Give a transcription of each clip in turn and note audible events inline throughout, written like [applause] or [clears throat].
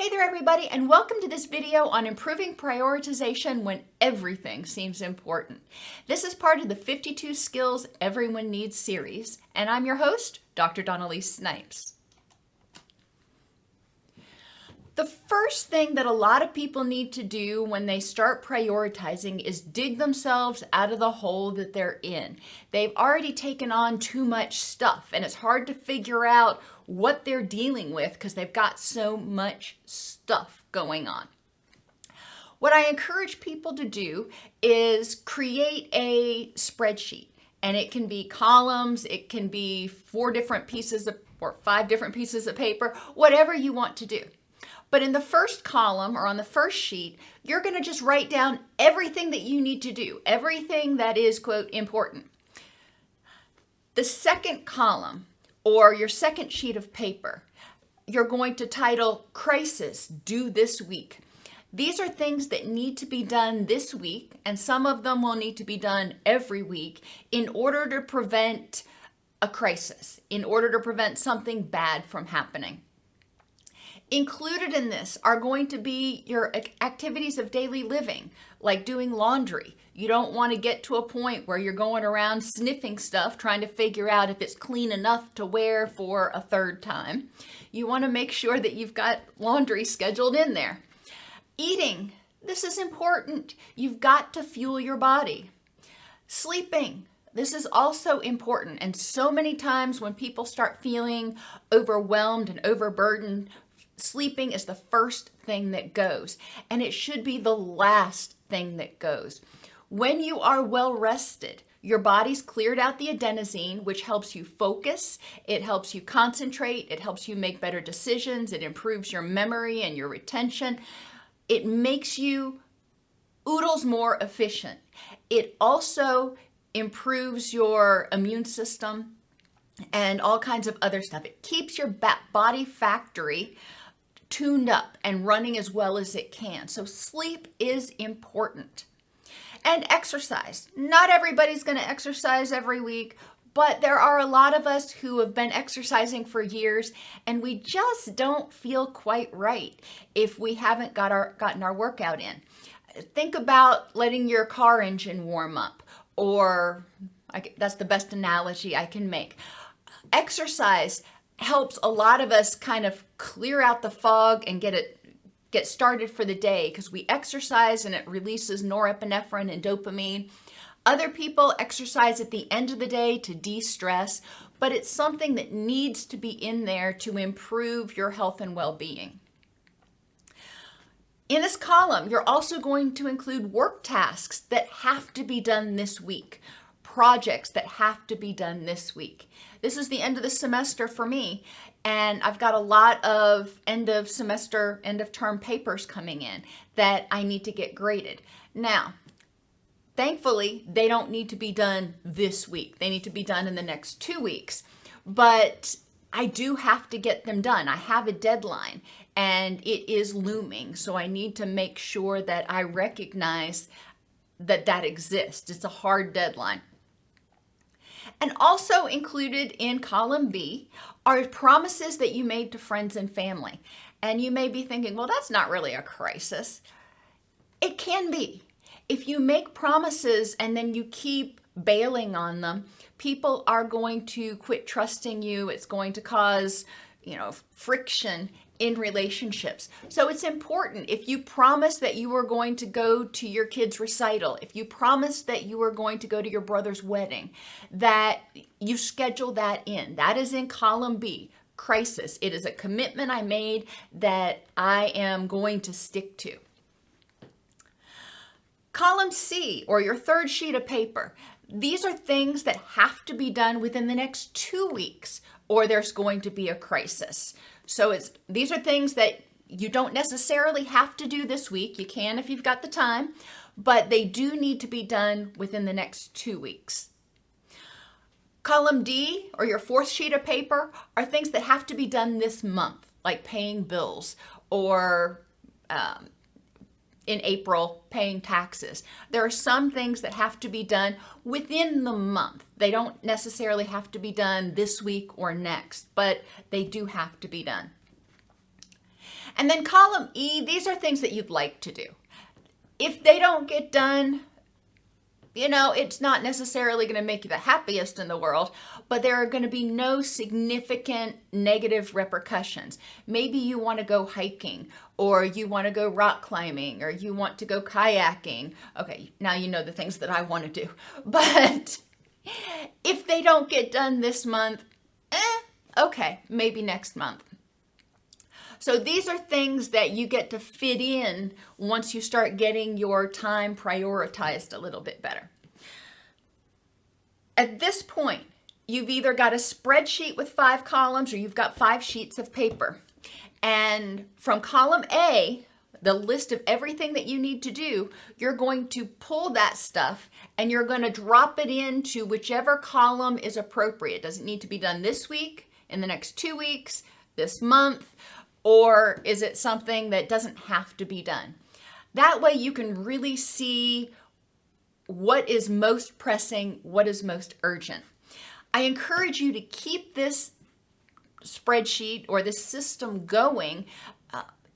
Hey there everybody and welcome to this video on improving prioritization when everything seems important. This is part of the 52 Skills Everyone Needs series and I'm your host, Dr. Dawn-Elise Snipes. The first thing that a lot of people need to do when they start prioritizing is dig themselves out of the hole that they're in. They've already taken on too much stuff and it's hard to figure out what they're dealing with because they've got so much stuff going on. What I encourage people to do is create a spreadsheet and it can be columns, it can be four different pieces of, or five different pieces of paper, whatever you want to do. But in the first column or on the first sheet, you're going to just write down everything that you need to do, everything that is, quote, important. The second column or your second sheet of paper, you're going to title Crisis Due This Week. These are things that need to be done this week, and some of them will need to be done every week in order to prevent a crisis, in order to prevent something bad from happening. Included in this are going to be your activities of daily living, like doing laundry. You don't want to get to a point where you're going around sniffing stuff trying to figure out if it's clean enough to wear for a third time. You want to make sure that you've got laundry scheduled in there. Eating, this is important. You've got to fuel your body. Sleeping, this is also important. And so many times when people start feeling overwhelmed and overburdened sleeping is the first thing that goes, and it should be the last thing that goes. When you are well rested, your body's cleared out the adenosine, which helps you focus, it helps you concentrate, it helps you make better decisions, it improves your memory and your retention. It makes you oodles more efficient. It also improves your immune system and all kinds of other stuff. It keeps your body factory tuned up and running as well as it can. So sleep is important. And exercise. Not everybody's going to exercise every week, but there are a lot of us who have been exercising for years and we just don't feel quite right if we haven't got our gotten our workout in. Think about letting your car engine warm up or I, that's the best analogy I can make. Exercise helps a lot of us kind of clear out the fog and get it get started for the day because we exercise and it releases norepinephrine and dopamine. Other people exercise at the end of the day to de-stress, but it's something that needs to be in there to improve your health and well-being. In this column, you're also going to include work tasks that have to be done this week projects that have to be done this week. This is the end of the semester for me, and I've got a lot of end of semester, end of term papers coming in that I need to get graded. Now, thankfully, they don't need to be done this week. They need to be done in the next two weeks. But I do have to get them done. I have a deadline and it is looming. So I need to make sure that I recognize that that exists. It's a hard deadline. And also included in column B are promises that you made to friends and family. And you may be thinking, well, that's not really a crisis. It can be. If you make promises and then you keep bailing on them, people are going to quit trusting you. It's going to cause, you know, friction in relationships. So it's important if you promise that you are going to go to your kid's recital, if you promise that you are going to go to your brother's wedding, that you schedule that in. That is in column B, crisis. It is a commitment I made that I am going to stick to. Column C, or your third sheet of paper, these are things that have to be done within the next two weeks, or there's going to be a crisis. So it's these are things that you don't necessarily have to do this week. You can if you've got the time, but they do need to be done within the next two weeks. Column D, or your fourth sheet of paper, are things that have to be done this month, like paying bills or um, in April paying taxes. There are some things that have to be done within the month. They don't necessarily have to be done this week or next, but they do have to be done. And then column E, these are things that you'd like to do. If they don't get done, you know, it's not necessarily going to make you the happiest in the world, but there are going to be no significant negative repercussions. Maybe you want to go hiking, or you want to go rock climbing, or you want to go kayaking. Okay, now you know the things that I want to do. [laughs] But if they don't get done this month, eh, okay, maybe next month. So these are things that you get to fit in once you start getting your time prioritized a little bit better. At this point, you've either got a spreadsheet with five columns or you've got five sheets of paper. And from column A, the list of everything that you need to do, you're going to pull that stuff and you're going to drop it into whichever column is appropriate. Does it need to be done this week, in the next two weeks, this month? Or is it something that doesn't have to be done? That way you can really see what is most pressing, what is most urgent. I encourage you to keep this spreadsheet or this system going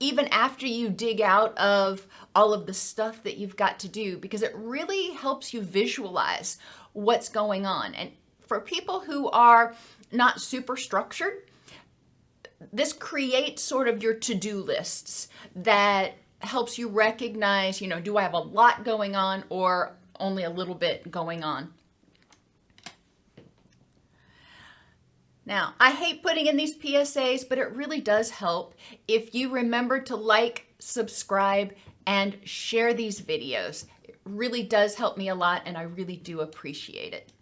even after you dig out of all of the stuff that you've got to do because it really helps you visualize what's going on. And for people who are not super structured, this creates sort of your to-do lists that helps you recognize, you know, do I have a lot going on or only a little bit going on? Now, I hate putting in these PSAs, but it really does help if you remember to like, subscribe, and share these videos. It really does help me a lot, and I really do appreciate it.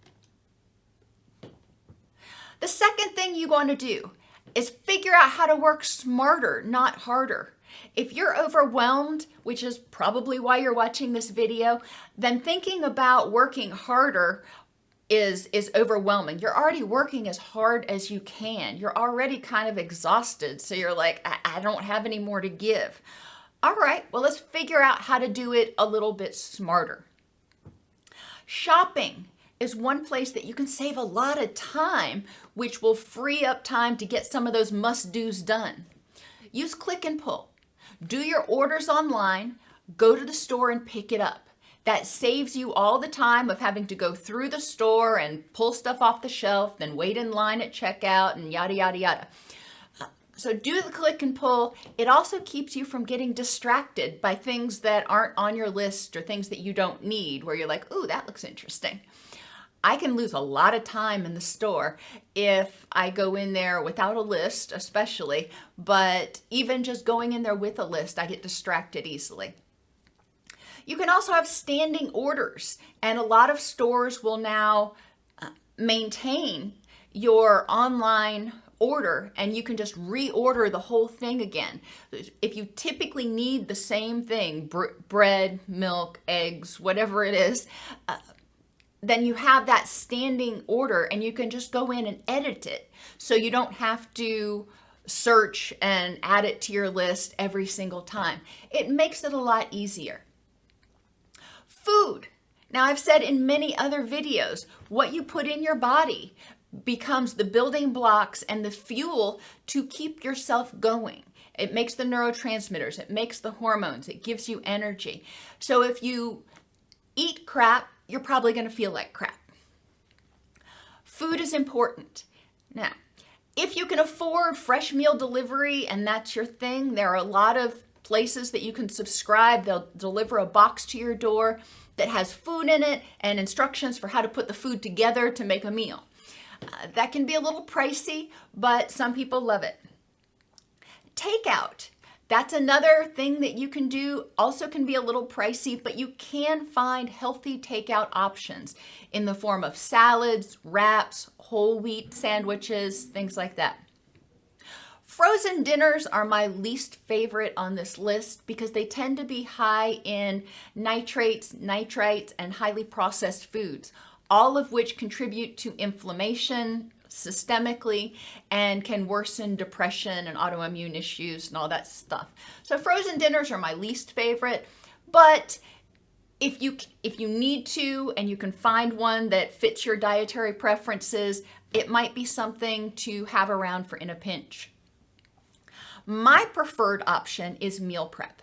The second thing you want to do is figure out how to work smarter, not harder. If you're overwhelmed, which is probably why you're watching this video, then thinking about working harder is is overwhelming. You're already working as hard as you can. You're already kind of exhausted. So you're like, I, I don't have any more to give. All right, well, let's figure out how to do it a little bit smarter. Shopping is one place that you can save a lot of time, which will free up time to get some of those must do's done. Use click and pull. Do your orders online, go to the store and pick it up. That saves you all the time of having to go through the store and pull stuff off the shelf, then wait in line at checkout and yada, yada, yada. So do the click and pull. It also keeps you from getting distracted by things that aren't on your list or things that you don't need, where you're like, ooh, that looks interesting. I can lose a lot of time in the store if I go in there without a list, especially, but even just going in there with a list, I get distracted easily. You can also have standing orders, and a lot of stores will now uh, maintain your online order and you can just reorder the whole thing again. If you typically need the same thing, br- bread, milk, eggs, whatever it is, uh, then you have that standing order and you can just go in and edit it. So you don't have to search and add it to your list every single time. It makes it a lot easier. Food. Now, I've said in many other videos, what you put in your body becomes the building blocks and the fuel to keep yourself going. It makes the neurotransmitters, it makes the hormones, it gives you energy. So if you eat crap, you're probably going to feel like crap. Food is important. Now, if you can afford fresh meal delivery and that's your thing, there are a lot of places that you can subscribe. They'll deliver a box to your door that has food in it and instructions for how to put the food together to make a meal. Uh, that can be a little pricey, but some people love it. Takeout. That's another thing that you can do. Also, can be a little pricey, but you can find healthy takeout options in the form of salads, wraps, whole wheat sandwiches, things like that. Frozen dinners are my least favorite on this list because they tend to be high in nitrates, nitrites, and highly processed foods, all of which contribute to inflammation, systemically and can worsen depression and autoimmune issues and all that stuff. So frozen dinners are my least favorite, but if you if you need to and you can find one that fits your dietary preferences, it might be something to have around for in a pinch. My preferred option is meal prep.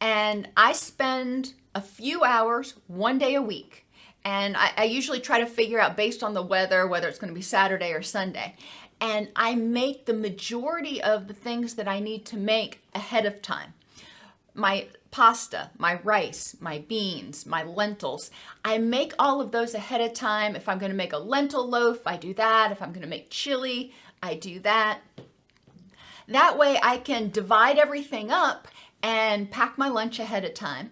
And I spend a few hours one day a week. And I, I usually try to figure out based on the weather whether it's going to be Saturday or Sunday. And I make the majority of the things that I need to make ahead of time. My pasta, my rice, my beans, my lentils. I make all of those ahead of time. If I'm going to make a lentil loaf, I do that. If I'm going to make chili, I do that. That way I can divide everything up and pack my lunch ahead of time.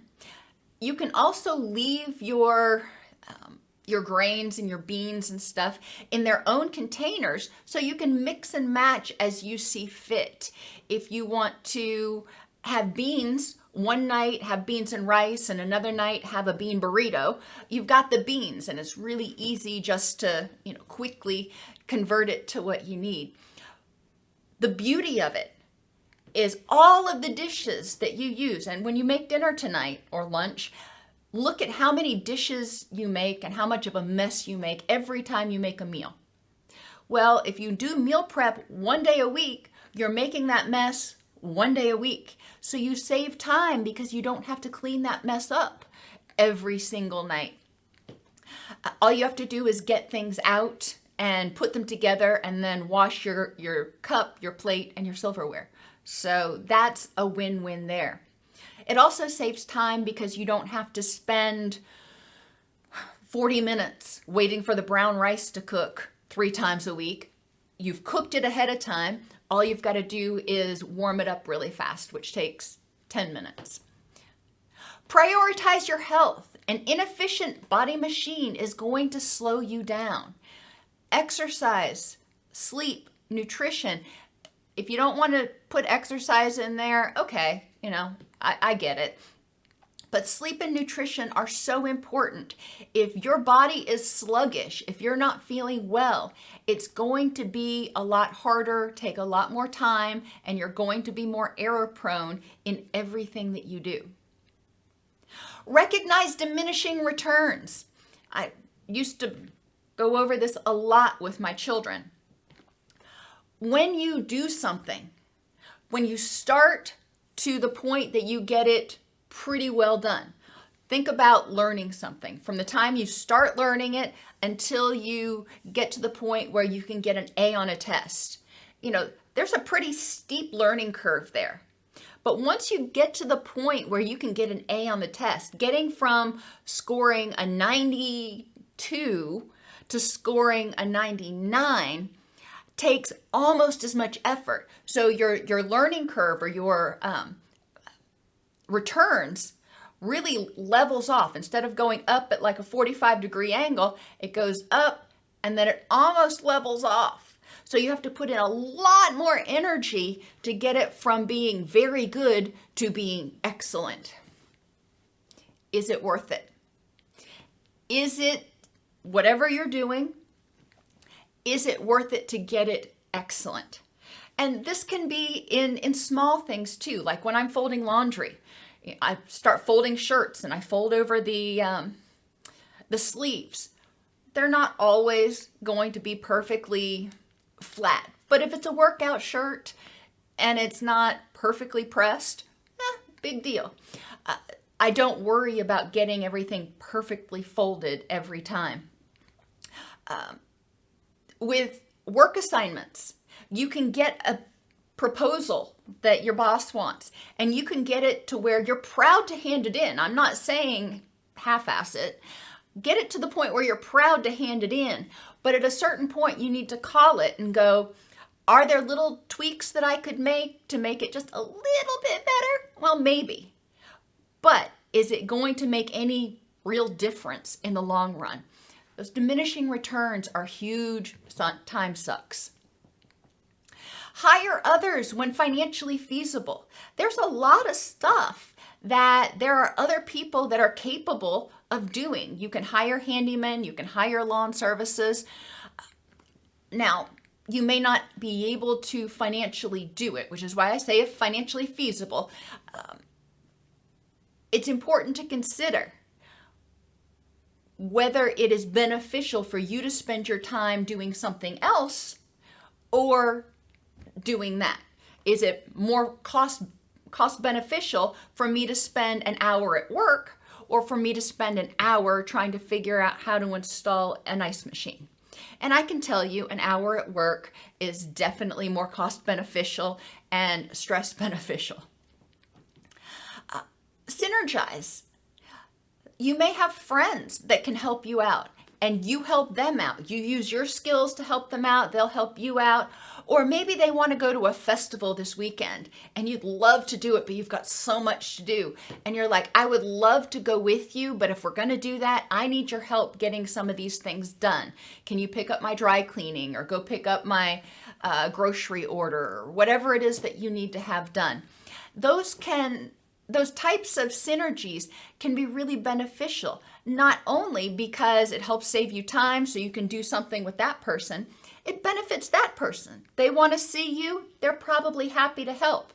You can also leave your um, your grains and your beans and stuff in their own containers so you can mix and match as you see fit. If you want to have beans one night have beans and rice and another night have a bean burrito you've got the beans and it's really easy just to you know quickly convert it to what you need the beauty of it is all of the dishes that you use. And when you make dinner tonight or lunch, look at how many dishes you make and how much of a mess you make every time you make a meal. Well, if you do meal prep one day a week, you're making that mess one day a week. So you save time because you don't have to clean that mess up every single night. All you have to do is get things out and put them together and then wash your, your cup, your plate, and your silverware. So that's a win win there. It also saves time because you don't have to spend 40 minutes waiting for the brown rice to cook three times a week. You've cooked it ahead of time. All you've got to do is warm it up really fast, which takes 10 minutes. Prioritize your health. An inefficient body machine is going to slow you down exercise, sleep, nutrition. If you don't want to put exercise in there, okay, you know, I, I get it. But sleep and nutrition are so important. If your body is sluggish, if you're not feeling well, it's going to be a lot harder, take a lot more time, and you're going to be more error prone in everything that you do. Recognize diminishing returns. I used to go over this a lot with my children. When you do something, when you start to the point that you get it pretty well done, think about learning something from the time you start learning it until you get to the point where you can get an A on a test. You know, there's a pretty steep learning curve there. But once you get to the point where you can get an A on the test, getting from scoring a 92 to scoring a 99 takes almost as much effort. So your your learning curve or your um, returns really levels off. Instead of going up at like a 45 degree angle, it goes up and then it almost levels off. So you have to put in a lot more energy to get it from being very good to being excellent. Is it worth it? Is it whatever you're doing, is it worth it to get it excellent? And this can be in, in small things too, like when I'm folding laundry. I start folding shirts and I fold over the um, the sleeves. They're not always going to be perfectly flat, but if it's a workout shirt and it's not perfectly pressed, eh, big deal. Uh, I don't worry about getting everything perfectly folded every time. Um, with work assignments, you can get a proposal that your boss wants and you can get it to where you're proud to hand it in. I'm not saying half ass it. Get it to the point where you're proud to hand it in. But at a certain point, you need to call it and go, are there little tweaks that I could make to make it just a little bit better? Well, maybe. But is it going to make any real difference in the long run? Those diminishing returns are huge time sucks. Hire others when financially feasible. There's a lot of stuff that there are other people that are capable of doing. You can hire handymen, you can hire lawn services. Now, you may not be able to financially do it, which is why I say if financially feasible. Um, it's important to consider whether it is beneficial for you to spend your time doing something else or doing that. Is it more cost cost beneficial for me to spend an hour at work or for me to spend an hour trying to figure out how to install an ice machine? And I can tell you, an hour at work is definitely more cost beneficial and stress [laughs] beneficial. Uh, synergize. You may have friends that can help you out and you help them out. You use your skills to help them out, they'll help you out. Or maybe they want to go to a festival this weekend and you'd love to do it, but you've got so much to do. And you're like, I would love to go with you, but if we're going to do that, I need your help getting some of these things done. Can you pick up my dry cleaning or go pick up my uh, grocery order or whatever it is that you need to have done? Those can those types of synergies can be really beneficial, not only because it helps save you time so you can do something with that person, it benefits that person. They want to see you, they're probably happy to help.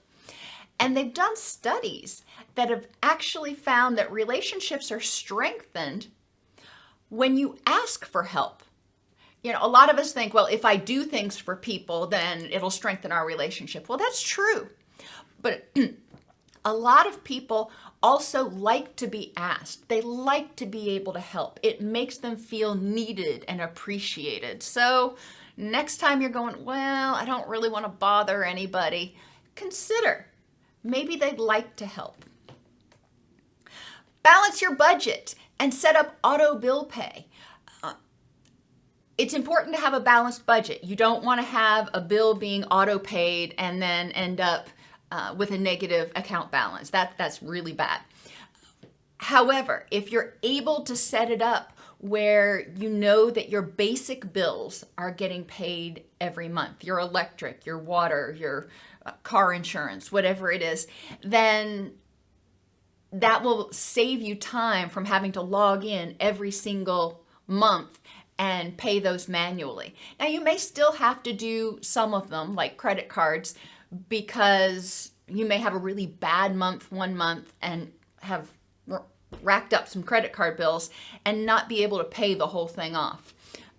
And they've done studies that have actually found that relationships are strengthened when you ask for help. You know, a lot of us think, well, if I do things for people, then it'll strengthen our relationship. Well, that's true. But [clears throat] a lot of people also like to be asked. They like to be able to help. It makes them feel needed and appreciated. So, next time you're going, well, I don't really want to bother anybody, consider maybe they'd like to help. Balance your budget and set up auto bill pay. Uh, it's important to have a balanced budget. You don't want to have a bill being auto paid and then end up uh, with a negative account balance. That that's really bad. However, if you're able to set it up where you know that your basic bills are getting paid every month, your electric, your water, your uh, car insurance, whatever it is, then that will save you time from having to log in every single month and pay those manually. Now, you may still have to do some of them, like credit cards, because you may have a really bad month one month and have racked up some credit card bills and not be able to pay the whole thing off.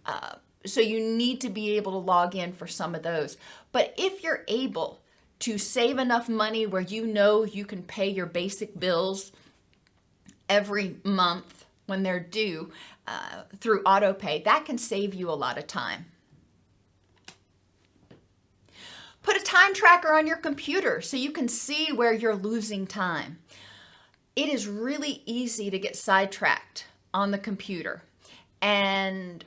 Uh, so you need to be able to log in for some of those. But if you're able to save enough money where you know you can pay your basic bills every month when they're due uh, through auto pay, that can save you a lot of time. Put a time tracker on your computer so you can see where you're losing time. It is really easy to get sidetracked on the computer. And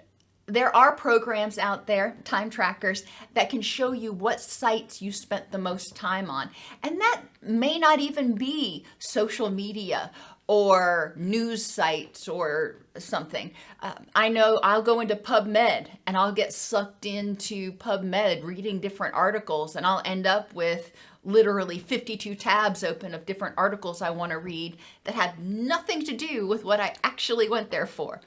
there are programs out there, time trackers, that can show you what sites you spent the most time on. And that may not even be social media or news sites or something. Uh, I know I'll go into PubMed and I'll get sucked into PubMed reading different articles and I'll end up with literally 52 tabs open of different articles I want to read that have nothing to do with what I actually went there for.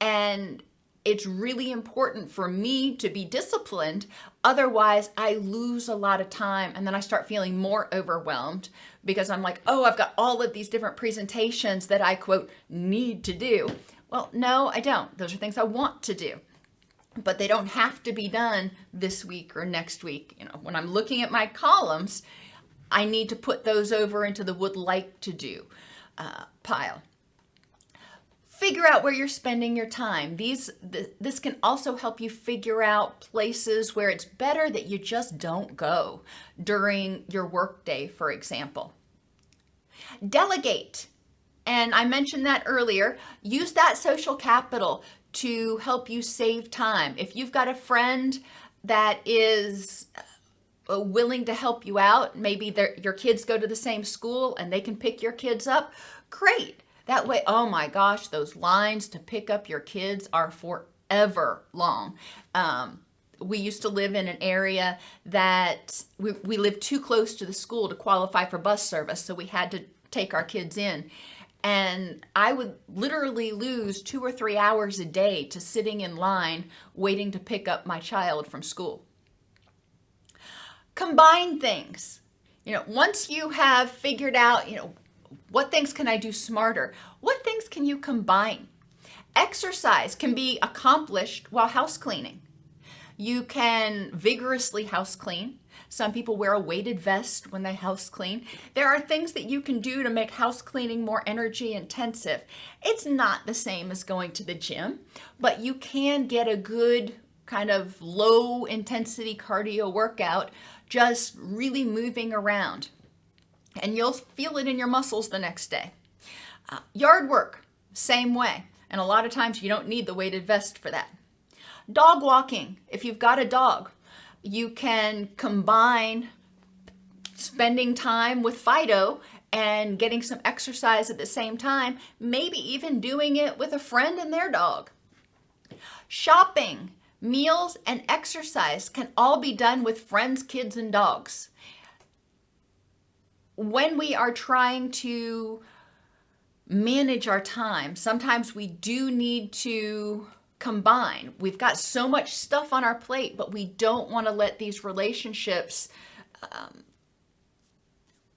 And it's really important for me to be disciplined. Otherwise, I lose a lot of time and then I start feeling more overwhelmed because I'm like, oh, I've got all of these different presentations that I quote need to do. Well, no, I don't. Those are things I want to do. But they don't have to be done this week or next week. You know, when I'm looking at my columns, I need to put those over into the would like to do uh, pile. Figure out where you're spending your time. These th- this can also help you figure out places where it's better that you just don't go during your workday, for example. Delegate. And I mentioned that earlier. Use that social capital to help you save time. If you've got a friend that is uh, willing to help you out, maybe your kids go to the same school and they can pick your kids up, great. That way, oh my gosh, those lines to pick up your kids are forever long. Um, we used to live in an area that we, we lived too close to the school to qualify for bus service, so we had to take our kids in. And I would literally lose two or three hours a day to sitting in line waiting to pick up my child from school. Combine things. You know, once you have figured out, you know, what things can I do smarter? What things can you combine? Exercise can be accomplished while house cleaning. You can vigorously house clean. Some people wear a weighted vest when they house clean. There are things that you can do to make house cleaning more energy intensive. It's not the same as going to the gym, but you can get a good kind of low intensity cardio workout just really moving around. And you'll feel it in your muscles the next day. Uh, yard work, same way. And a lot of times you don't need the weighted vest for that. Dog walking, if you've got a dog, you can combine spending time with Fido and getting some exercise at the same time, maybe even doing it with a friend and their dog. Shopping, meals, and exercise can all be done with friends, kids, and dogs. When we are trying to manage our time, sometimes we do need to combine. We've got so much stuff on our plate, but we don't want to let these relationships um,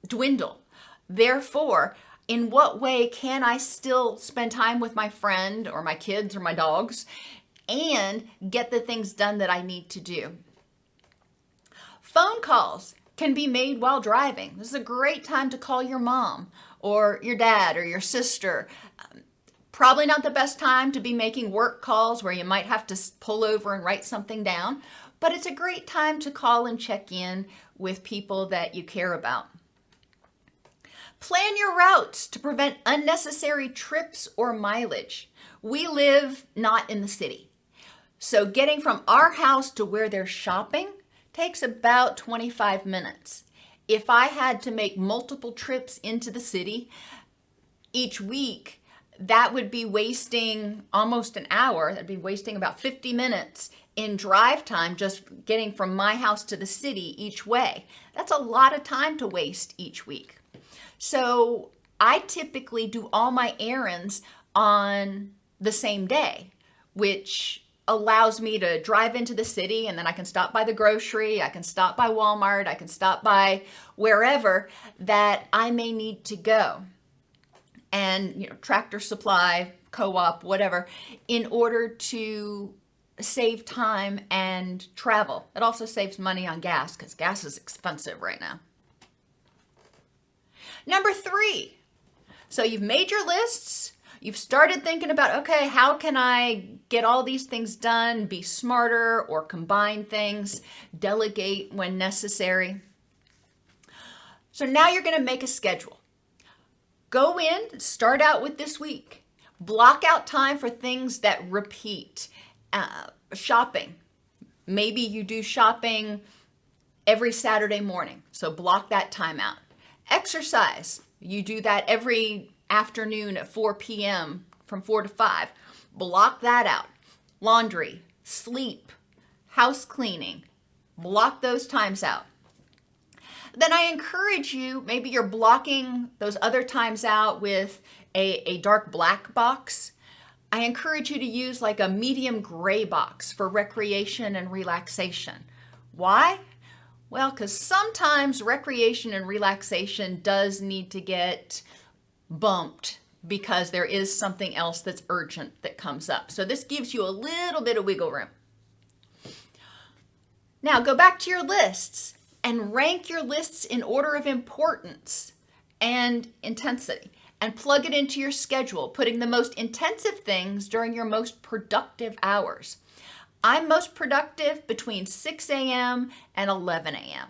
dwindle. Therefore, in what way can I still spend time with my friend or my kids or my dogs and get the things done that I need to do? Phone calls can be made while driving. This is a great time to call your mom or your dad or your sister. Probably not the best time to be making work calls where you might have to pull over and write something down, but it's a great time to call and check in with people that you care about. Plan your routes to prevent unnecessary trips or mileage. We live not in the city. So getting from our house to where they're shopping takes about 25 minutes. If I had to make multiple trips into the city each week, that would be wasting almost an hour. That'd be wasting about 50 minutes in drive time just getting from my house to the city each way. That's a lot of time to waste each week. So I typically do all my errands on the same day, which allows me to drive into the city and then I can stop by the grocery, I can stop by Walmart, I can stop by wherever that I may need to go. And you know tractor supply co-op whatever in order to save time and travel. It also saves money on gas because gas is expensive right now. Number three. So you've made your lists you've started thinking about okay how can i get all these things done be smarter or combine things delegate when necessary so now you're going to make a schedule Go in, start out with this week. Block out time for things that repeat. Uh, shopping. Maybe you do shopping every Saturday morning, so block that time out. Exercise. You do that every afternoon at 4 p.m. from 4 to 5. Block that out. Laundry, sleep, house cleaning. Block those times out then I encourage you, maybe you're blocking those other times out with a, a dark black box. I encourage you to use like a medium gray box for recreation and relaxation. Why? Well, because sometimes recreation and relaxation does need to get bumped because there is something else that's urgent that comes up. So this gives you a little bit of wiggle room. Now go back to your lists and rank your lists in order of importance and intensity and plug it into your schedule, putting the most intensive things during your most productive hours. I'm most productive between 6 a.m. and 11 a.m.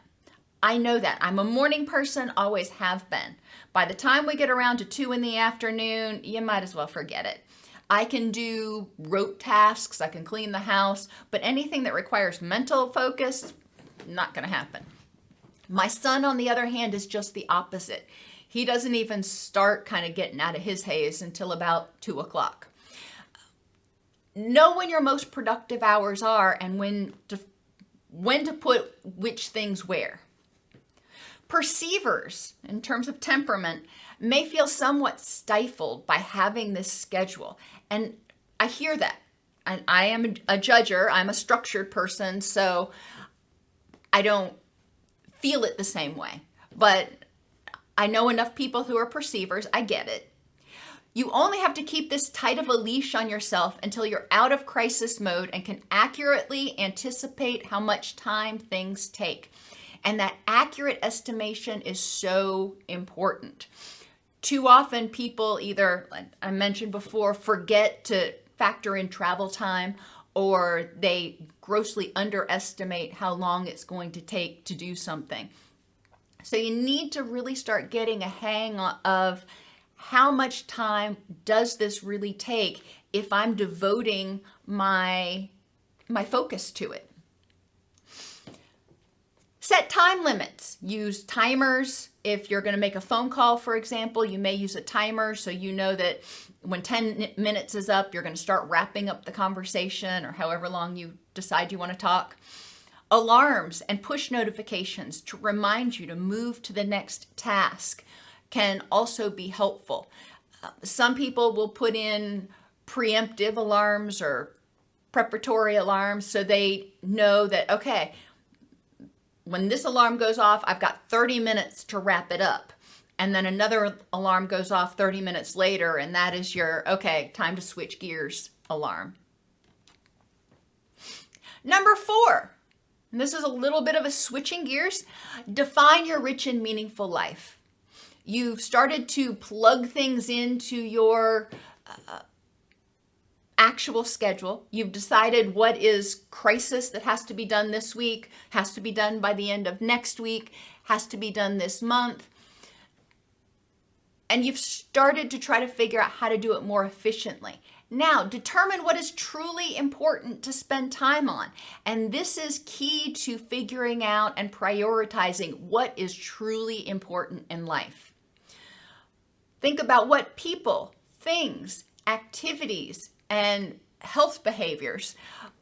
I know that. I'm a morning person, always have been. By the time we get around to 2 in the afternoon, you might as well forget it. I can do rote tasks, I can clean the house, but anything that requires mental focus, not going to happen. My son, on the other hand, is just the opposite. He doesn't even start kind of getting out of his haze until about two o'clock. Know when your most productive hours are and when to when to put which things where. Perceivers, in terms of temperament, may feel somewhat stifled by having this schedule. And I hear that. And I am a judger, I'm a structured person, so I don't feel it the same way. But I know enough people who are perceivers, I get it. You only have to keep this tight of a leash on yourself until you're out of crisis mode and can accurately anticipate how much time things take. And that accurate estimation is so important. Too often, people either, like I mentioned before, forget to factor in travel time or they grossly underestimate how long it's going to take to do something. So you need to really start getting a hang of how much time does this really take if I'm devoting my my focus to it. Set time limits. Use timers. If you're going to make a phone call, for example, you may use a timer so you know that when 10 minutes is up, you're going to start wrapping up the conversation or however long you decide you want to talk. Alarms and push notifications to remind you to move to the next task can also be helpful. Uh, some people will put in preemptive alarms or preparatory alarms so they know that, okay, when this alarm goes off, I've got 30 minutes to wrap it up. And then another alarm goes off 30 minutes later, and that is your, okay, time to switch gears alarm. Number four, and this is a little bit of a switching gears, define your rich and meaningful life. You've started to plug things into your uh, actual schedule. You've decided what is crisis that has to be done this week, has to be done by the end of next week, has to be done this month. And you've started to try to figure out how to do it more efficiently. Now, determine what is truly important to spend time on. And this is key to figuring out and prioritizing what is truly important in life. Think about what people, things, activities, and health behaviors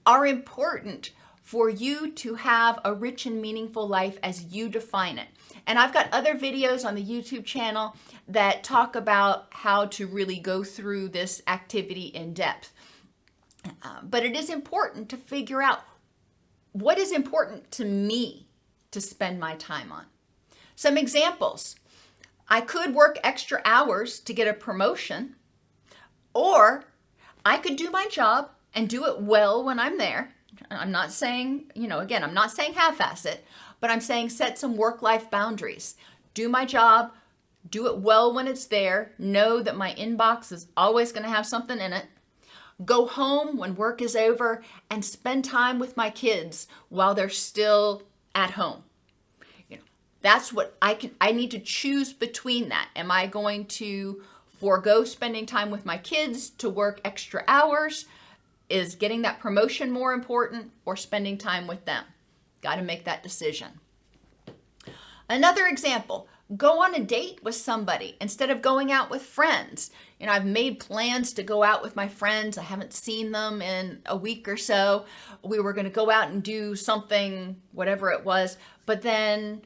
are important for you to have a rich and meaningful life as you define it. And I've got other videos on the YouTube channel that talk about how to really go through this activity in depth. Uh, but it is important to figure out what is important to me to spend my time on. Some examples I could work extra hours to get a promotion, or I could do my job and do it well when I'm there. I'm not saying, you know, again, I'm not saying half ass it, but I'm saying set some work life boundaries. Do my job, do it well when it's there, know that my inbox is always going to have something in it. Go home when work is over and spend time with my kids while they're still at home. You know, that's what I can I need to choose between that. Am I going to forego spending time with my kids to work extra hours? Is getting that promotion more important or spending time with them? Got to make that decision. Another example go on a date with somebody instead of going out with friends. You know, I've made plans to go out with my friends. I haven't seen them in a week or so. We were going to go out and do something, whatever it was, but then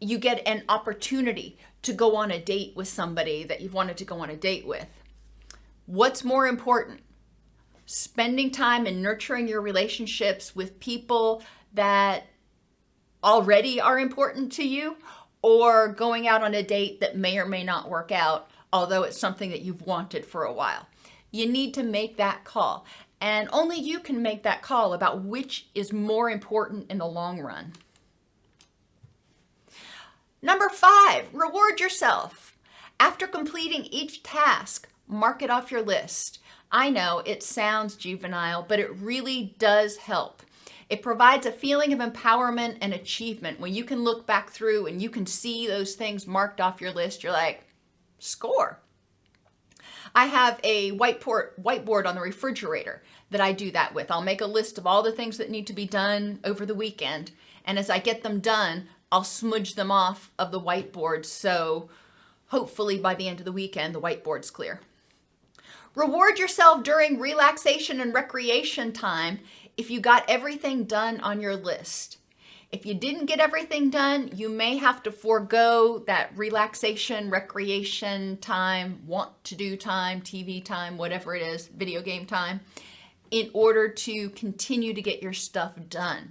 you get an opportunity to go on a date with somebody that you've wanted to go on a date with. What's more important? Spending time and nurturing your relationships with people that already are important to you or going out on a date that may or may not work out, although it's something that you've wanted for a while. You need to make that call. And only you can make that call about which is more important in the long run. Number five, reward yourself. After completing each task, mark it off your list. I know it sounds juvenile, but it really does help. It provides a feeling of empowerment and achievement when you can look back through and you can see those things marked off your list. You're like, score. I have a whiteboard whiteboard on the refrigerator that I do that with. I'll make a list of all the things that need to be done over the weekend, and as I get them done, I'll smudge them off of the whiteboard so hopefully by the end of the weekend the whiteboard's clear. Reward yourself during relaxation and recreation time if you got everything done on your list. If you didn't get everything done, you may have to forego that relaxation, recreation time, want to do time, TV time, whatever it is, video game time, in order to continue to get your stuff done.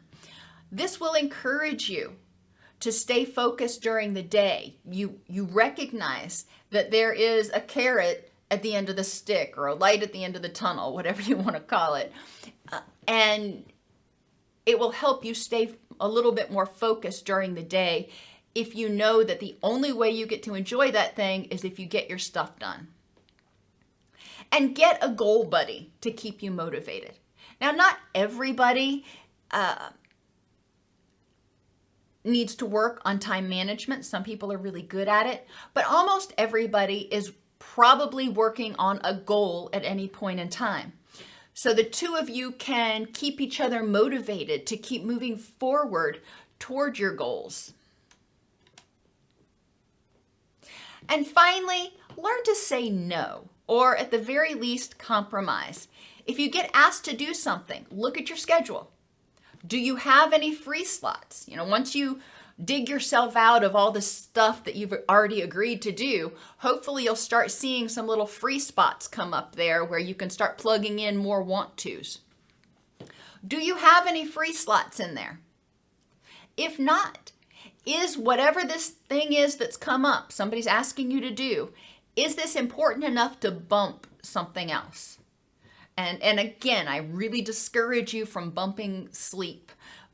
This will encourage you to stay focused during the day. You you recognize that there is a carrot at the end of the stick or a light at the end of the tunnel, [laughs] whatever you want to call it and it will help you stay a little bit more focused during the day if you know that the only way you get to enjoy that thing is if you get your stuff done. And get a goal buddy to keep you motivated. Now, not everybody uh, needs to work on time management. Some people are really good at it, but almost everybody is probably working on a goal at any point in time. So the two of you can keep each other motivated to keep moving forward toward your goals. And finally, learn to say no, or at the very least, compromise. If you get asked to do something, look at your schedule. Do you have any free slots? You know, once you dig yourself out of all the stuff that you've already agreed to do, hopefully you'll start seeing some little free spots come up there where you can start plugging in more want tos. Do you have any free slots in there? If not, is whatever this thing is that's come up, somebody's asking you to do, is this important enough to bump something else? And, and again, I really discourage you from bumping sleep,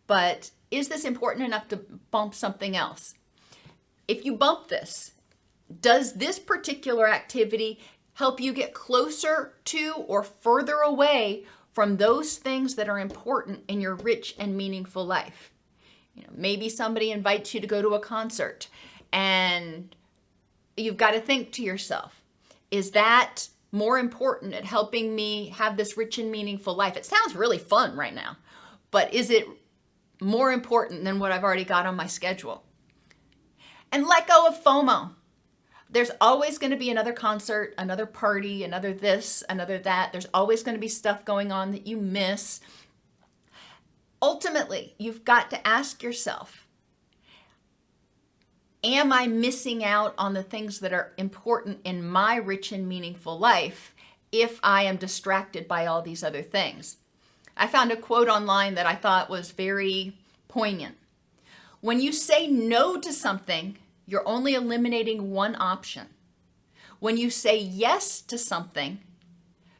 but is this important enough to bump something else? If you bump this, does this particular activity help you get closer to or further away from those things that are important in your rich and meaningful life? You know, maybe somebody invites you to go to a concert and you've got to think to yourself, is that more important at helping me have this rich and meaningful life? It sounds really fun right now, but is it more important than what I've already got on my schedule. And let go of FOMO. There's always going to be another concert, another party, another this, another that. There's always going to be stuff going on that you miss. Ultimately, you've got to ask yourself Am I missing out on the things that are important in my rich and meaningful life if I am distracted by all these other things? I found a quote online that I thought was very poignant. When you say no to something, you're only eliminating one option. When you say yes to something,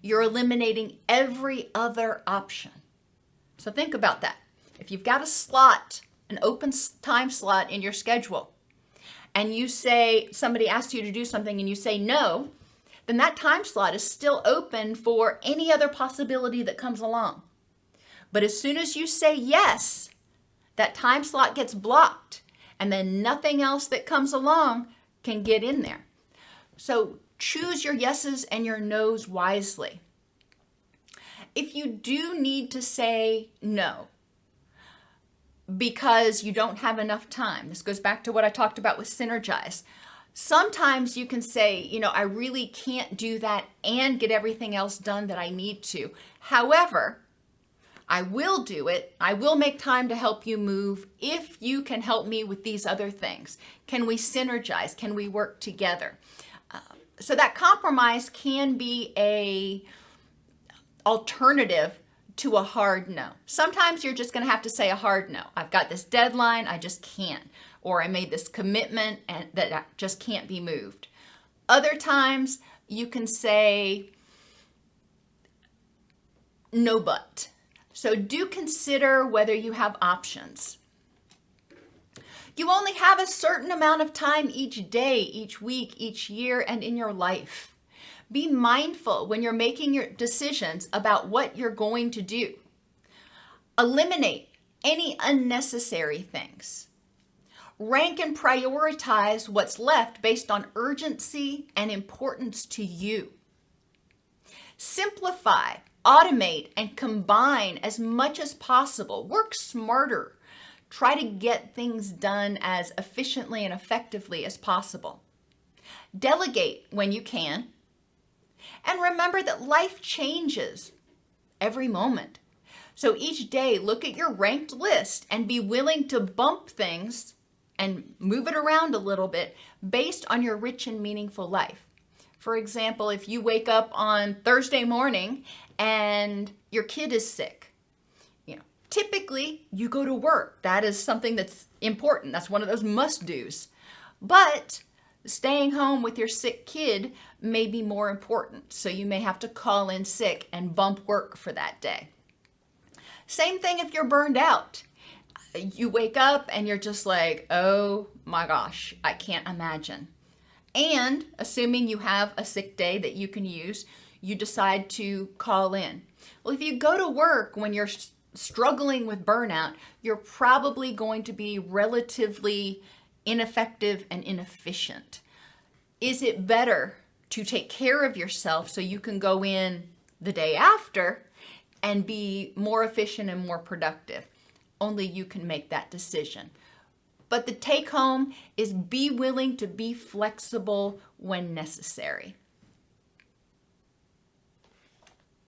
you're eliminating every other option. So think about that. If you've got a slot, an open time slot in your schedule, and you say somebody asks you to do something and you say no, then that time slot is still open for any other possibility that comes along. But as soon as you say yes, that time slot gets blocked, and then nothing else that comes along can get in there. So choose your yeses and your nos wisely. If you do need to say no, because you don't have enough time. This goes back to what I talked about with Synergize. Sometimes you can say, you know, I really can't do that and get everything else done that I need to. However, I will do it. I will make time to help you move if you can help me with these other things. Can we synergize? Can we work together? Uh, so that compromise can be a alternative to a hard no. Sometimes you're just going to have to say a hard no. I've got this deadline, I just can't. Or I made this commitment and that I just can't be moved. Other times you can say no but. So do consider whether you have options. You only have a certain amount of time each day, each week, each year, and in your life. Be mindful when you're making your decisions about what you're going to do. Eliminate any unnecessary things. Rank and prioritize what's left based on urgency and importance to you. Simplify automate and combine as much as possible. Work smarter. Try to get things done as efficiently and effectively as possible. Delegate when you can. And remember that life changes every moment. So each day, look at your ranked list and be willing to bump things and move it around a little bit based on your rich and meaningful life. For example, if you wake up on Thursday morning and your kid is sick, you know, typically you go to work. That is something that's important. That's one of those must do's. But staying home with your sick kid may be more important. So you may have to call in sick and bump work for that day. Same thing if you're burned out. you wake up and you're just like, oh my gosh, I can't imagine. And assuming you have a sick day that you can use, you decide to call in. Well, if you go to work when you're struggling with burnout, you're probably going to be relatively ineffective and inefficient. Is it better to take care of yourself so you can go in the day after and be more efficient and more productive? Only you can make that decision. But the take home is be willing to be flexible when necessary.